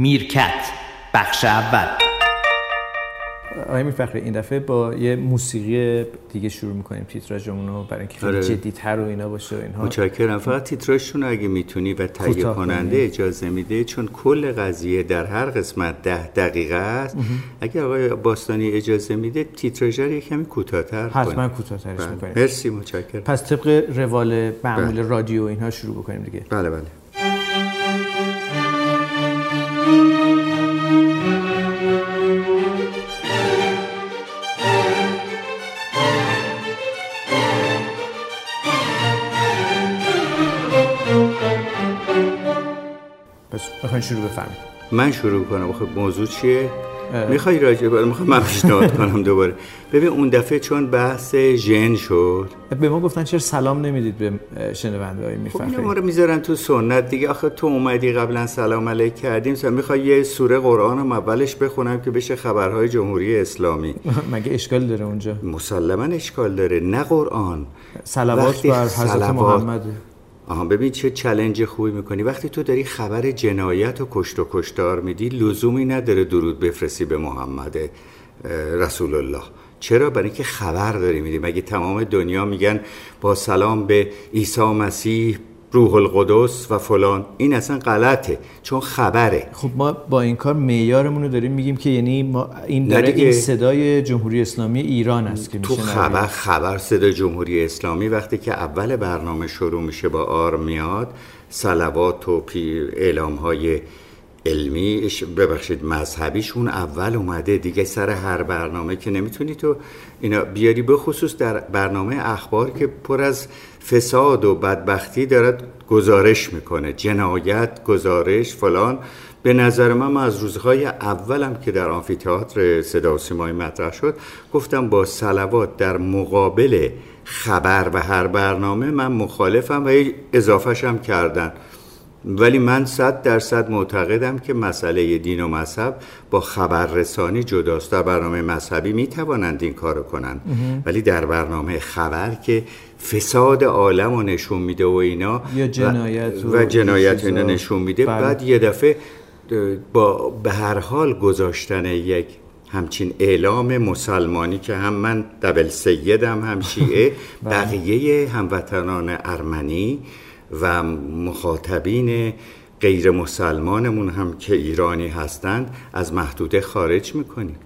میرکت بخش اول آقای میرفخری این دفعه با یه موسیقی دیگه شروع می‌کنیم تیتراژمون رو برای اینکه خیلی آره. جدیتر و اینا باشه و اینها متشکرم فقط تیتراژشون اگه می‌تونی و تهیه کننده. اجازه میده چون کل قضیه در هر قسمت ده دقیقه است اگر آقای باستانی اجازه میده تیتراژ رو یه کمی کوتاه‌تر حتما کنیم. کوتاه‌ترش بله. می‌کنیم مرسی متشکرم پس طبق روال معمول بله. رادیو و اینها شروع بکنیم دیگه بله بله بخواین شروع بفرمایید. من شروع کنم. خب موضوع چیه؟ می‌خوای راجع به می‌خوام من پیشنهاد کنم دوباره. ببین اون دفعه چون بحث ژن شد به ما گفتن چرا سلام نمی‌دید به شنونده های خب میرفخری اینا ما رو می‌ذارن تو سنت دیگه. آخه تو اومدی قبلا سلام علیک کردیم. مثلا می‌خوای یه سوره قرآن هم اولش بخونم که بشه خبرهای جمهوری اسلامی. مگه اشکال داره اونجا؟ مسلما اشکال داره. نه قرآن. صلوات بر حضرت محمد. آها ببین چه چلنج خوبی می‌کنی. وقتی تو داری خبر جنایت و کشت و کشتار میدی لزومی نداره درود بفرستی به محمد رسول الله. چرا؟ برای اینکه خبر داری میدی. مگه تمام دنیا میگن با سلام به عیسی مسیح روح القدس و فلان. این اصلا غلطه چون خبره. خب ما با این کار معیارمون رو داریم میگیم که یعنی ما این داره. این صدای جمهوری اسلامی ایران است که تو میشه خبر خبر صدا جمهوری اسلامی. وقتی که اول برنامه شروع میشه با آر میاد سلوات و پی اعلام های علمی اش- ببخشید مذهبیشون اول اومده دیگه سر هر برنامه که نمی‌تونی تو اینا بیاری به خصوص در برنامه اخبار که پر از فساد و بدبختی دارد گزارش می‌کنه. جنایت گزارش فلان. به نظر من, من از روزهای اولم که در آمفیتئاتر صدا و سیمای مطرح شد گفتم با سلوات در مقابل خبر و هر برنامه من مخالفم و اضافهش هم کردن. ولی من صد درصد معتقدم که مسئله دین و مذهب با خبررسانی جداست در برنامه مذهبی می توانند این کارو کنند ولی در برنامه خبر که فساد عالم رو نشون میده و اینا یا و- جنایت و و, جنایت این اینا. نشون میده بله. بعد یه دفعه با به هر حال گذاشتن یک همچین اعلام مسلمانی که هم من دبل سیدم هم شیعه بقیه هموطنان ارمنی و مخاطبین غیر مسلمانمون هم که ایرانی هستند از محدوده خارج می‌کنیم.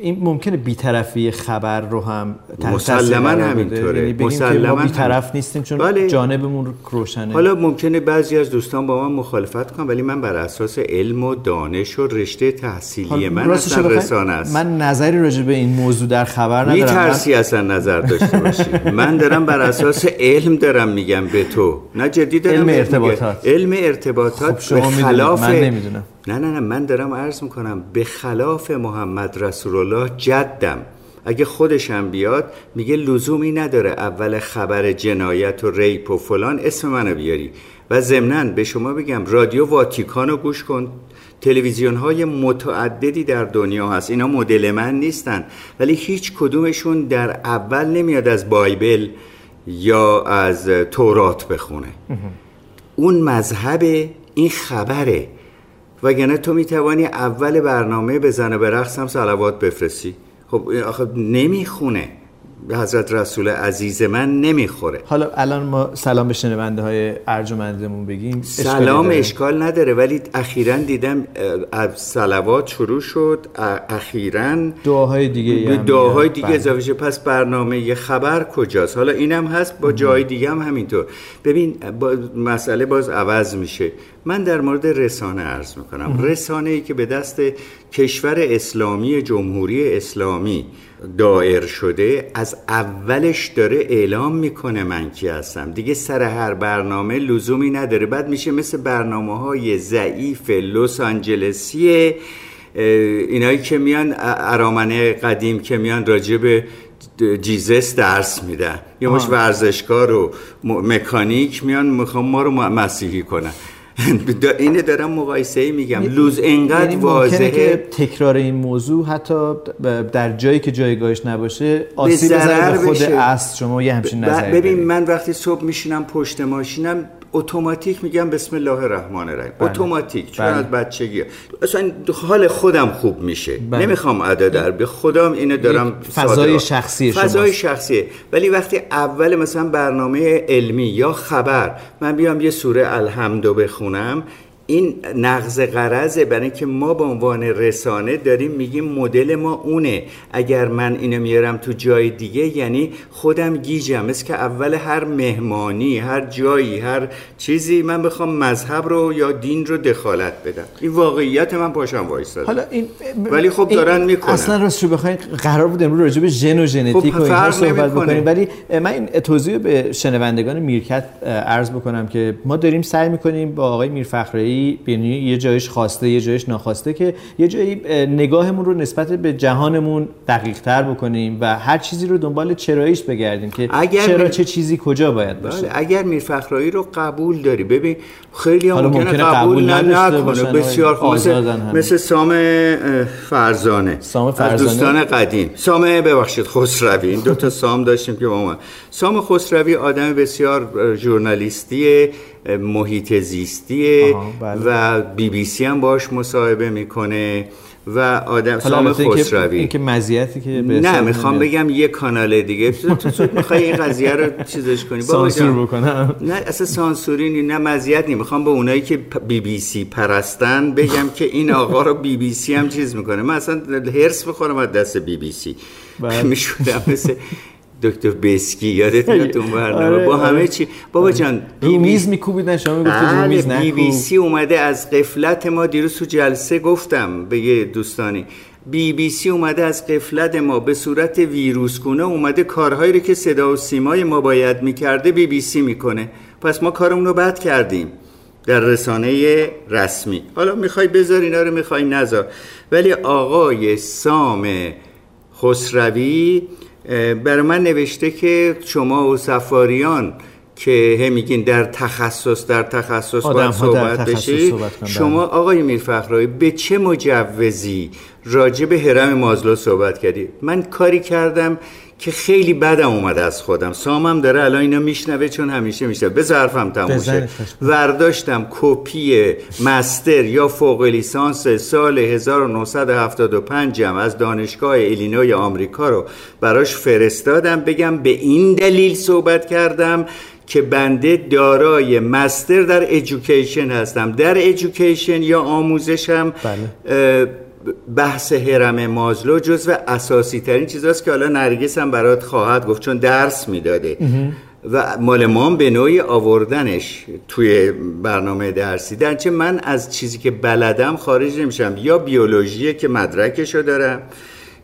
این ممکنه بیطرفی خبر رو هم مسلماً؟ همینطوره. یعنی مسلماً بیطرف. نیستیم چون بله. جانبمون روشنه حالا ممکنه بعضی از دوستان با من مخالفت کنن ولی من بر اساس علم و دانش و رشته تحصیلی من اصلا رسانه است من نظری راجع به این موضوع در خبر ندارم میترسی اصلا نظر داشته باشی من دارم بر اساس علم دارم میگم به تو نه جدی دارم علم ارتباطات. علم ارتباطات خب شما به خلاف من نمی‌دونم. نه نه نه من دارم عرض می‌کنم به خلاف محمد رسول الله جدم. اگه خودشم بیاد میگه لزومی نداره اول خبر جنایت و ریپ و فلان اسم منو بیاری. و ضمناً به شما بگم رادیو واتیکان رو گوش کن. تلویزیون های متعددی در دنیا هست. اینا مدل من نیستن. ولی هیچ کدومشون در اول نمیاد از بایبل یا از تورات بخونه. اون مذهب این خبره. وگرنه تو می‌توانی اول برنامه بزن و به رقص هم سلوات بفرستی. خب آخه نمی‌خونه. حضرت رسول عزیز من نمی‌خوره. حالا الان ما سلام به شنونده های ارجمندمون بگیم. سلام؟ اشکال نداره ولی اخیرا دیدم سلوات شروع شد اخیرا دعاهای دیگه به دعاهای. دیگه بله. اضافه شد پس برنامه یه خبر کجاست؟ حالا اینم هست با جای دیگه هم همینطور. ببین با مسئله باز عوض میشه. من در مورد رسانه عرض می‌کنم. رسانه ای که به دست کشور اسلامی جمهوری اسلامی دائر شده از اولش داره اعلام می‌کنه من کی هستم. دیگه سر هر برنامه لزومی نداره. بعد میشه مثل برنامه های ضعیف لس آنجلسی اینایی که میان ارامنه قدیم که میان د- جیزس درس میدن. یه مش ورزشکار و مکانیک میان می‌خوام ما رو مسیحی کنن. اینه دارم مقایسه ای میگم لوز انقدر یعنی واضحه که تکرار این موضوع حتی در جایی که جایگاهش نباشه آسیب به خود. اصل شما یه همچین نظری ببین. من وقتی صبح میشینم پشت ماشینم اتوماتیک میگم بسم الله الرحمن الرحیم بله. اتوماتیک چون بله. از بچگی اصلا حال خودم خوب میشه بله. نمی‌خوام ادا در به خودم اینو دارم فضای شخصی فضای. شخصیه ولی وقتی اول مثلا برنامه علمی یا خبر من بیام یه سوره الحمدو بخونم این نقض قرضه برای اینکه ما به عنوان رسانه داریم میگیم مدل ما اونه. اگر من اینو میارم تو جای دیگه یعنی خودم گیجم. مثل که اول هر مهمانی هر جایی هر چیزی من بخوام مذهب رو یا دین رو دخالت بدم. این واقعیت من پاشم وایستادم حالا این ولی خب دارن می‌کنن. اصلا راست رو بخواین قرار بود امروز راجع به ژن و ژنتیک خب و اینها فرق صحبت. بکنیم. ولی من این توضیح به شنوندگان میرکت عرض بکنم که ما داریم سعی می‌کنیم با آقای میرفخرایی یعنی یه جایش خواسته یه جایش ناخواسته که یه جایی نگاهمون رو نسبت به جهانمون دقیق تر بکنیم و هر چیزی رو دنبال چراییش بگردیم که اگر چرا می- چه چیزی کجا باید باشه. بله اگر میرفخرایی رو قبول داری. ببین خیلی هم ممکنه, ممکنه قبول, قبول نکنه. بسیار خوب. مثل, سام فرزانه. سام از فرزانه. دوستان قدیم. سام ببخشید خسروی. این دو تا سام داشتیم که با ما. سام خسروی آدم بسیار ژورنالیستی محیط زیستی آها، بله. و بی بی سی هم باش مصاحبه می‌کنه و آدم سام خسروی اینکه مزیتی که به نه می‌خوام. بگم یه کانال دیگه تو تو می‌خوای این قضیه رو چیزش کنی سانسور. بکنم نه اصلا سانسوری نی نه مزیت نی می‌خوام به اونایی که بی بی سی پرستن بگم که این آقا رو بی بی سی هم چیز می‌کنه من اصلا حرص می‌خورم از دست بی بی سی بله. میشودم مثل دکتر بسکی یادت میاد اون برنامه؟ آره، با آره. همه چی. بابا جان رو میز میکوبیدن شما می‌گفتید رو میز بله بی بی نکوب سی اومده از غفلت ما دیروز تو جلسه گفتم به یه دوستانی. بی بی سی اومده از غفلت ما به صورت ویروس گونه اومده کارهایی رو که صدا و سیمای ما باید می‌کرده بی بی سی می‌کنه. پس ما کارمون رو بد کردیم در رسانه رسمی. حالا می‌خوای بذار اینا رو می‌خوای نذار. ولی آقای سام خسروی برای من نوشته که شما و سفاریان که هم میگین در تخصص در تخصص باید صحبت تخصص بشی صحبت کنن، شما آقای میرفخرایی به چه مجوزی راجع به هرم مازلو صحبت کردی؟ من کاری کردم که خیلی بدم اومده از خودم. سامم داره الان اینا میشنوه چون همیشه میشنوه. به ظرفم تموم شه. بزنش. ورداشتم کپی مستر یا فوق لیسانس سال 1975 م از دانشگاه ایلینوی آمریکا رو براش فرستادم. بگم به این دلیل صحبت کردم که بنده دارای مستر در ادویکیشن هستم. در ادویکیشن یا آموزشم بله. بحث هرم مازلو جزو اساسی ترین چیزاست که حالا نرگس هم برات خواهد گفت چون درس می‌داده. و مال ما به نوعی آوردنش توی برنامه درسی. درچه من از چیزی که بلدم خارج نمیشم. یا بیولوژیه که مدرکشو دارم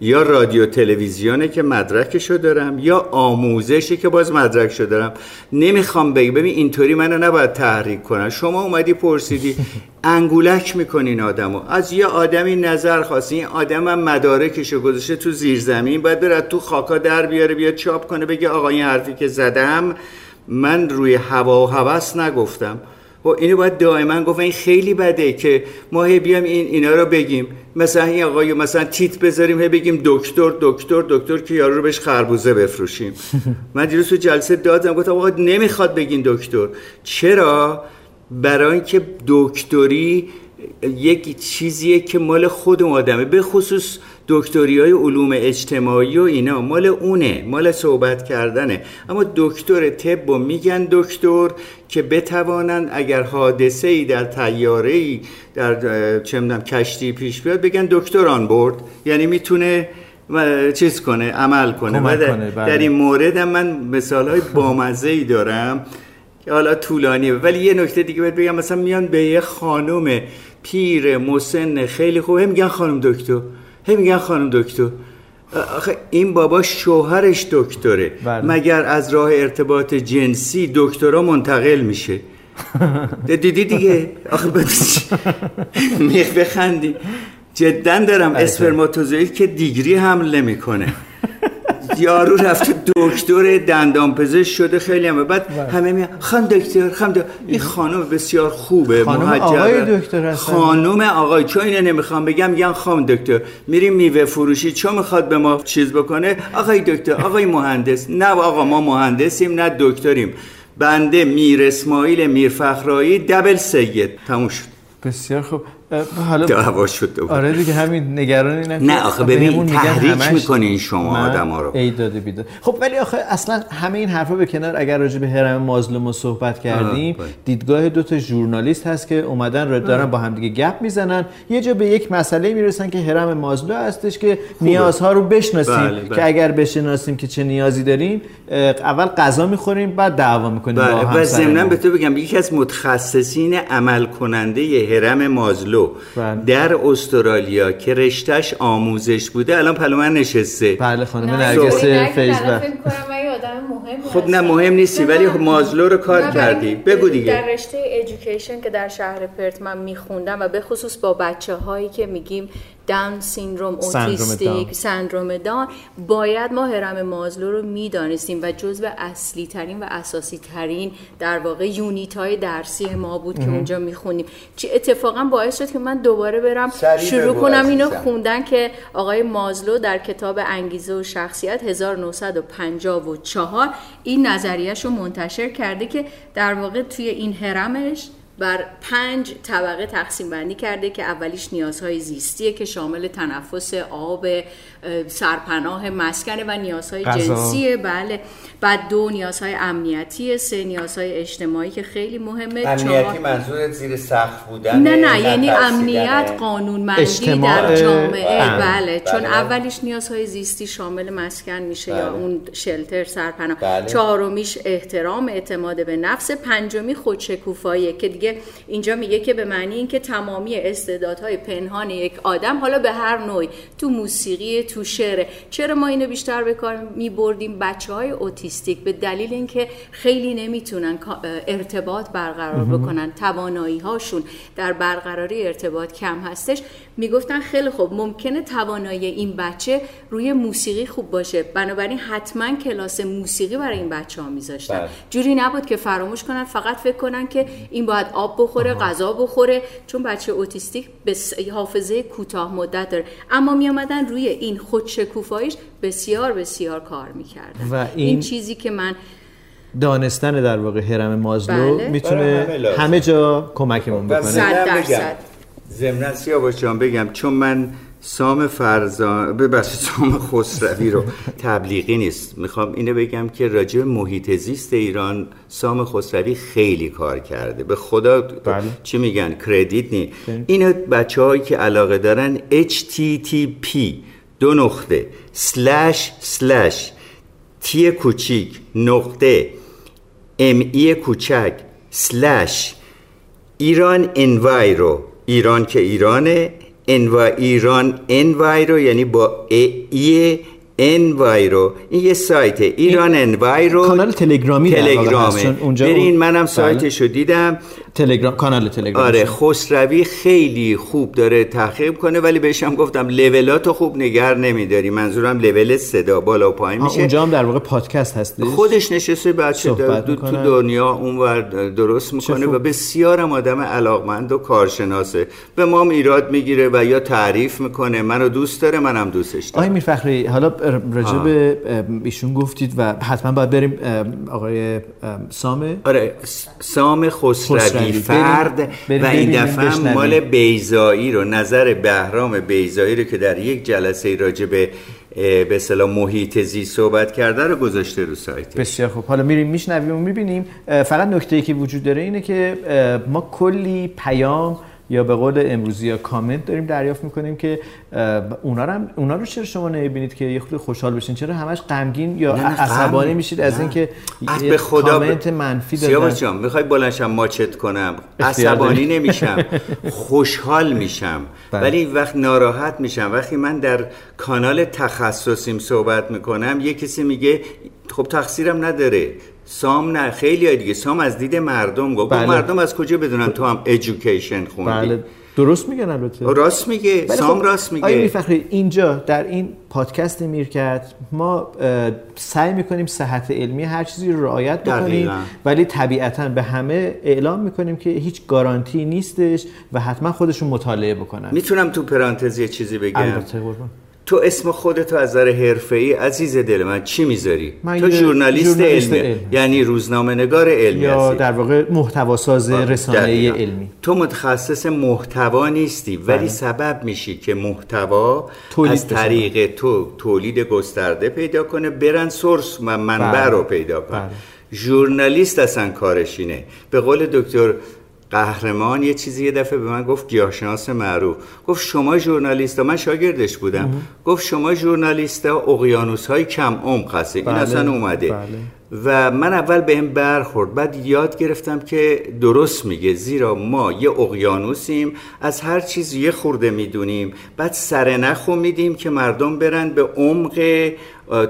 یا رادیو تلویزیونه که مدرکشو دارم یا آموزشی که باز مدرکشو دارم. نمی‌خوام بگم ببین اینطوری منو نباید تحریک کنن. شما اومدی پرسیدی انگولک می‌کنین آدمو. از یه آدمی نظر خواستی این آدم هم مدارکشو گذاشته تو زیرزمین باید بره تو خاکا در بیاره بیاد چاپ کنه بگه آقا این حرفی که زدم من روی هوا و هوس نگفتم. و اینو باید دائما گفت این خیلی بده که ما هی بیام این اینا رو بگیم. مثلا این آقای مثلا تیت بذاریم هی بگیم دکتر دکتر دکتر که یارو رو بهش خربوزه بفروشیم. من دیروز تو جلسه دادم گفتم آقا نمی‌خواد بگین دکتر. چرا؟ برای اینکه دکتری یک چیزیه که مال خود آدمه. به خصوص دکتری های علوم اجتماعی و اینا مال اونه مال صحبت کردنه. اما دکتر طب و میگن دکتر که بتوانند اگر حادثه ای در تیاره ای در چه کشتی پیش بیاد بگن دکتر آن برد. یعنی می‌تونه و چیز کنه عمل کنه. و در, کنه، بله. در این مورد هم من مثال های بامزه ای دارم که حالا طولانیه ولی یه نکته دیگه باید بگم مثلا میان به یه خانم پیر مسن خیلی خوب هم میگن خانم دکتر. هم میگن خانم دکتر آخه این بابا شوهرش دکتره. بله. مگر از راه ارتباط جنسی دکترا منتقل میشه؟ دیدی دیگه؟ آخه میخ بخندی. جدا دارم اسپرماتوزوئید که دیگری حمل نمی‌کنه. یارو رفته دکتر دندان پزشک شده خیلی همه بعد همه میگن خان دکتر خان دکتر. این خانم بسیار خوبه خانم. آقای دکتر هستن. خانم آقای چون اینو نمی‌خوام بگم میگن خانم دکتر. میریم میوه فروشی چون می‌خواد به ما چیز بکنه. آقای دکتر آقای مهندس. نه آقا ما مهندسیم نه دکتریم. بنده میر اسماعیل میر فخرایی دبل سید. تموم شد. بسیار خوب. حالا دعوا شد دوباره. آره دیگه همین نگرانی نه نه آخه ببین تحریک می‌کنین شما آدما رو ای داده بیداد خب ولی آخه اصلا همه این حرفا به کنار اگر راجع به هرم مازلوم رو صحبت کردیم. دیدگاه دو تا ژورنالیست هست که اومدن را دارن با هم دیگه گپ می‌زنن یه جا به یک مسئله می‌رسن که هرم مازلو هستش که نیازها رو بشناسیم بله، بله. که اگر بشناسیم که چه نیازی داریم اول غذا می‌خوریم بعد دعوا می‌کنیم با بله و. ضمنا به تو بگم یکی از متخصصین عمل کننده هرم مازلو بله. در استرالیا که رشتهش آموزش بوده الان پلو من نشسته. بله خانم نرگس فیزبر مهمی خب نه. مهم نیستی ولی نه. مازلو رو کار کردی بگو در دیگه رشته ایژوکیشن که در شهر پرت من میخوندم و به خصوص با بچه هایی که میگیم داون سیندروم سندروم اوتیستیک. سندروم داون باید ما هرم مازلو رو می‌دانستیم و جزو اصلی ترین و اساسی ترین در واقع یونیت های درسی ما بود که اونجا می‌خونیم چه اتفاقا باعث شد که من دوباره برم شروع کنم اینو. خوندن که آقای مازلو در کتاب انگیزه و شخصیت 1954 این نظریهش رو منتشر کرده که در واقع توی این هرمش بر پنج طبقه تقسیم بندی کرده که اولیش نیازهای زیستیه که شامل تنفس آب اه، سرپناه مسکنه و نیازهای غذا. جنسیه بله بعد دو نیازهای امنیتیه سه نیازهای اجتماعی که خیلی مهمه چهار منظورت زیر سقف بودن نه نه یعنی امنیت قانونمندی اجتماع در جامعه امن. بله چون بله. اولیش نیازهای زیستی شامل مسکن میشه یا بله. اون شلتر سرپناه بله. چهارمیش احترام اعتماد به نفس پنجمی خودشکوفاییه که دیگه اینجا میگه که به معنی اینکه تمامی استعدادهای پنهان یک آدم حالا به هر نوعی تو موسیقی تو شعر. چرا ما اینو بیشتر به کار میبردیم؟ بچه های اوتیستیک به دلیل اینکه خیلی نمی‌تونن ارتباط برقرار بکنن. توانایی هاشون در برقراری ارتباط کم هستش. می‌گفتن خیلی خوب ممکنه توانایی این بچه روی موسیقی خوب باشه بنابراین حتما کلاس موسیقی برای این بچه ها میذاشتن بله. جوری نبود که فراموش کنن فقط فکر کنن که این باید آب بخوره غذا بخوره چون بچه اوتیستیک به حافظه کوتاه مدت داره اما می آمدن روی این خودشکوفاییش بسیار بسیار کار می‌کردن و این... این- چیزی که من دانستن در واقع هرم مازلو بله. می‌تونه همه. همه جا کمکمون بکنه صد ضمناً درصد. ضمناً سیاوش جان بگم چون من سام فرزان ببخشید سام خسروی رو تبلیغی نیست. می‌خوام اینو بگم که راجع محیط زیست ایران سام خسروی خیلی کار کرده. به خدا بله. چی میگن؟ کردیت نی. اینو بچه هایی که علاقه دارن http دو نقطه سلش سلش تی کوچیک نقطه ام ای کوچک سلش ایران انوایرو ایران که ایرانه انوا ایران انوایرو یعنی با ای, ای انوایرو این یه سایته. ایران انوایرو کانال تلگرامی تلگرامه. اونجا برین منم بله. سایتشو دیدم. تلگرام کانال تلگرام. آره خسروی خیلی خوب داره تحقیق کنه ولی بهش هم گفتم لولاتو خوب نگر نمیداری. منظورم لول صدا بالا و پایین میشه. اونجا هم در واقع پادکست هستش. خودش نشسته بچه دو تو. دنیا اونور درست می‌کنه. و بسیارم آدم علاقمند و کارشناسه. به ما هم ایراد می‌گیره و یا تعریف می‌کنه. منو دوست داره منم دوستش آقای دارم میرفخری حالا راجع به ایشون گفتید و حتما باید بریم آقای ام، سامه. آره سام خسروی. خسروی. فرد بریم- بریم و این دفعه. مال بیزایی رو نظر بهرام بیزایی رو که در یک جلسه راجع به به اصطلاح محیط زیست صحبت کرده رو گذاشته رو سایت بسیار خوب حالا میریم میشنویم و می‌بینیم فقط نکته ای که وجود داره اینه که ما کلی پیام یا به قول امروزی یا کامنت داریم دریافت می‌کنیم که اونا رو هم اونا رو چرا شما نمی‌بینید که یه خود خوشحال بشین چرا همش غمگین یا عصبانی. میشید از. اینکه به خدا کامنت منفی سیاوش دادن جان می‌خوای بلنشم ماچت کنم عصبانی. نمیشم خوشحال میشم بله. ولی وقت ناراحت میشم وقتی من در کانال تخصصیم صحبت می‌کنم یه کسی میگه خب تقصیرم نداره سام نه خیلی های دیگه. سام از دید مردم گفت بله. مردم از کجا بدونن تو هم ایژوکیشن خوندی؟ بله. درست میگن البته. راست میگه. ولی سام خب، راست آقای میگه میرفخری اینجا در این پادکست میرکت ما سعی می‌کنیم صحت علمی هر چیزی رو رعایت بکنیم. ولی طبیعتا به همه اعلام می‌کنیم که هیچ گارانتی نیستش و حتما خودشون مطالعه بکنن. می‌تونم تو پرانتز یه چیزی بگم؟ البته تو اسم خودتو از نظر حرفه‌ای عزیز دل من چی می‌ذاری من تو ژورنالیست ژورنالیست علمی علمی. یعنی روزنامه نگار علمی یا هستی در واقع محتواساز رسانه دقیقاً. علمی تو متخصص محتوا نیستی ولی بله. سبب میشی که محتوا از. طریق تو تولید گسترده پیدا کنه برن سورس و منبع بله. رو پیدا کنه بله. ژورنالیست اصلا کارش اینه به قول دکتر قهرمان یه چیزی یه دفعه به من گفت گیاهشناس معروف گفت شما ژورنالیست من شاگردش بودم گفت شما ژورنالیست اقیانوس های کم عمق هستی این بله. اصلا اومده بله. و من اول به این برخورد بعد یاد گرفتم که درست میگه زیرا ما یه اقیانوسیم از هر چیز یه خورده می‌دونیم. بعد سرنخو میدیم که مردم برن به عمق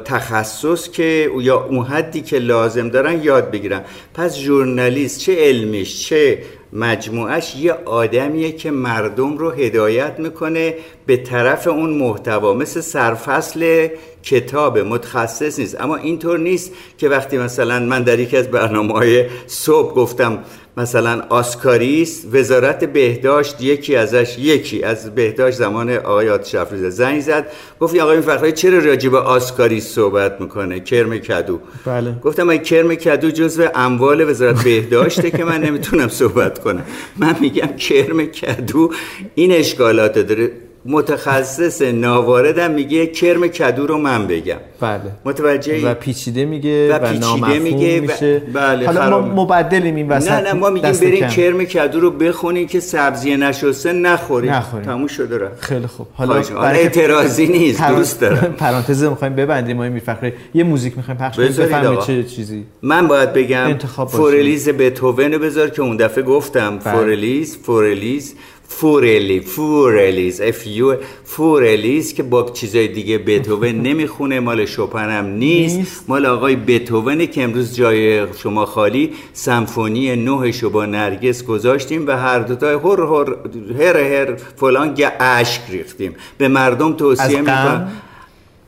تخصص که یا اون حدی که لازم دارن یاد بگیرن. پس ژورنالیست چه علمیش چه مجموعش یه آدمیه که مردم رو هدایت می‌کنه به طرف اون محتوا مثل سرفصل کتاب متخصص نیست. اما اینطور نیست که وقتی مثلا من در یکی از برنامه های صبح گفتم مثلا آسکاریست وزارت بهداشت یکی ازش یکی از بهداشت زمان آقای آتش افروزه زنگ زد. گفت آقای این فخرایی چرا راجع به آسکاریست صحبت می‌کنه؟ کرم کدو. بله. گفتم این کرم کدو جزو اموال وزارت بهداشته که من نمی‌تونم صحبت کنم. من میگم کرم کدو این اشکالات داره. متخصص ناواردم میگه کرم کدو رو من بگم بله متوجه و پیچیده میگه و و, پیچیده میگه میشه بله، حالا خراب ما مبدلیم این وسط نه نه ما میگیم برین. کرم کدو رو بخونین که سبزی نشسته نخورین نخورین. تموم شده رفت خیلی خوب که اعتراضی نیست، پر- دوست دارم. پرانتز می‌خوایم ببندیم ما میفخره یه موزیک می‌خوایم پخش کنیم. چه چیزی من باید بگم. فورلیز بتوون بذار که اون دفعه گفتم بله. فورلیز فورلیز فورلی فورلیز اف یو فورلیز که با چیزای دیگه بتوون نمی‌خونه مال شوپن هم نیست. نیست. مال آقای بتوونه که امروز جای شما خالی سمفونی رو با نرگس گذاشتیم و هر دوتا هر هر هر هر فلان گه اشک ریختیم به مردم توصیه؟ می‌کنم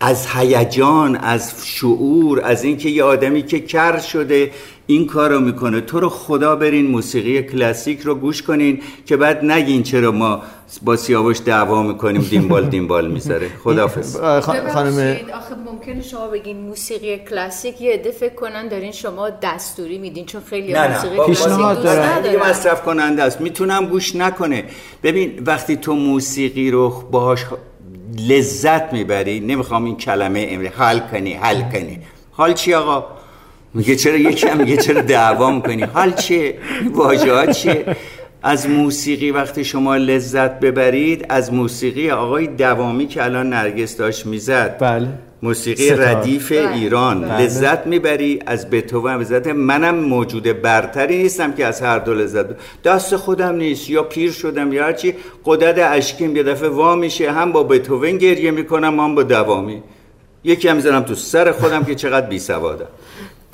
از هیجان از شعور از اینکه یه آدمی که کر شده این کارو می‌کنه. تو رو خدا برین موسیقی کلاسیک رو گوش کنین که بعد نگین چرا ما با سیاوش دعوا می‌کنیم دیمبال دیمبال می‌ذاره. خدافظ آه، خ- خانم آخه ممکنه شما بگین موسیقی کلاسیک یه عده فکر کنن دارین شما دستوری میدین چون خیلی نه نه. موسیقی با- کلاسیک پیشنهاد دوست ندارن. مصرف کننده است. می‌تونم گوش نکنه. ببین وقتی تو موسیقی رو باهاش لذت می‌بری. نمی‌خوام این کلمه امری حل کنی حل کنی. حال چی آقا؟ میگه چرا یکی هم میگه چرا دعوا می‌کنی؟ حال چیه؟ واژه چیه؟ از موسیقی وقتی شما لذت ببرید از موسیقی آقای دوامی که الان نرگس داشت می‌زد. بله. موسیقی ستار. ردیف بله. ایران. بله. لذت می‌بری از بتوون. لذت منم موجود برتری نیستم که از هر دو لذت ب- دست خودم نیست. یا پیر شدم یا هرچی. غدد اشکیم یه دفعه وا میشه. هم با بتوون گریه می‌کنم هم با دوامی. یکی هم می‌زنم تو سر خودم که چقدر بی سوادم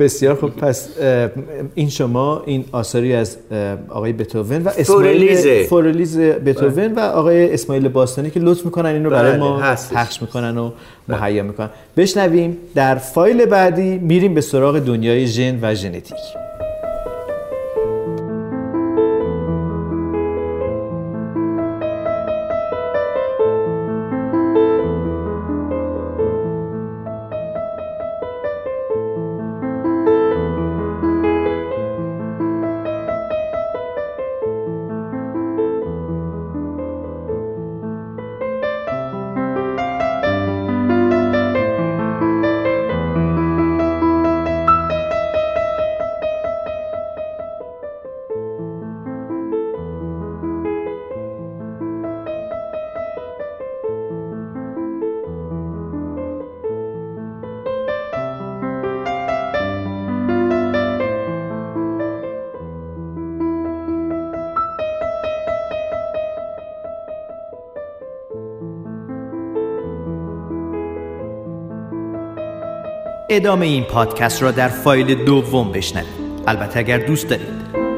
بسیار خوب پس این شما این آثاری از آقای بتوون و. اسماعیل Für Elise بتوون و آقای اسماعیل باستانی که لطف می‌کنن این رو برای بله، ما هستش. پخش می‌کنن و مهیا می‌کنن بشنویم در فایل بعدی میریم به سراغ دنیای ژن و ژنتیک ادامه این پادکست را در فایل دوم بشنوید. البته اگر دوست دارید.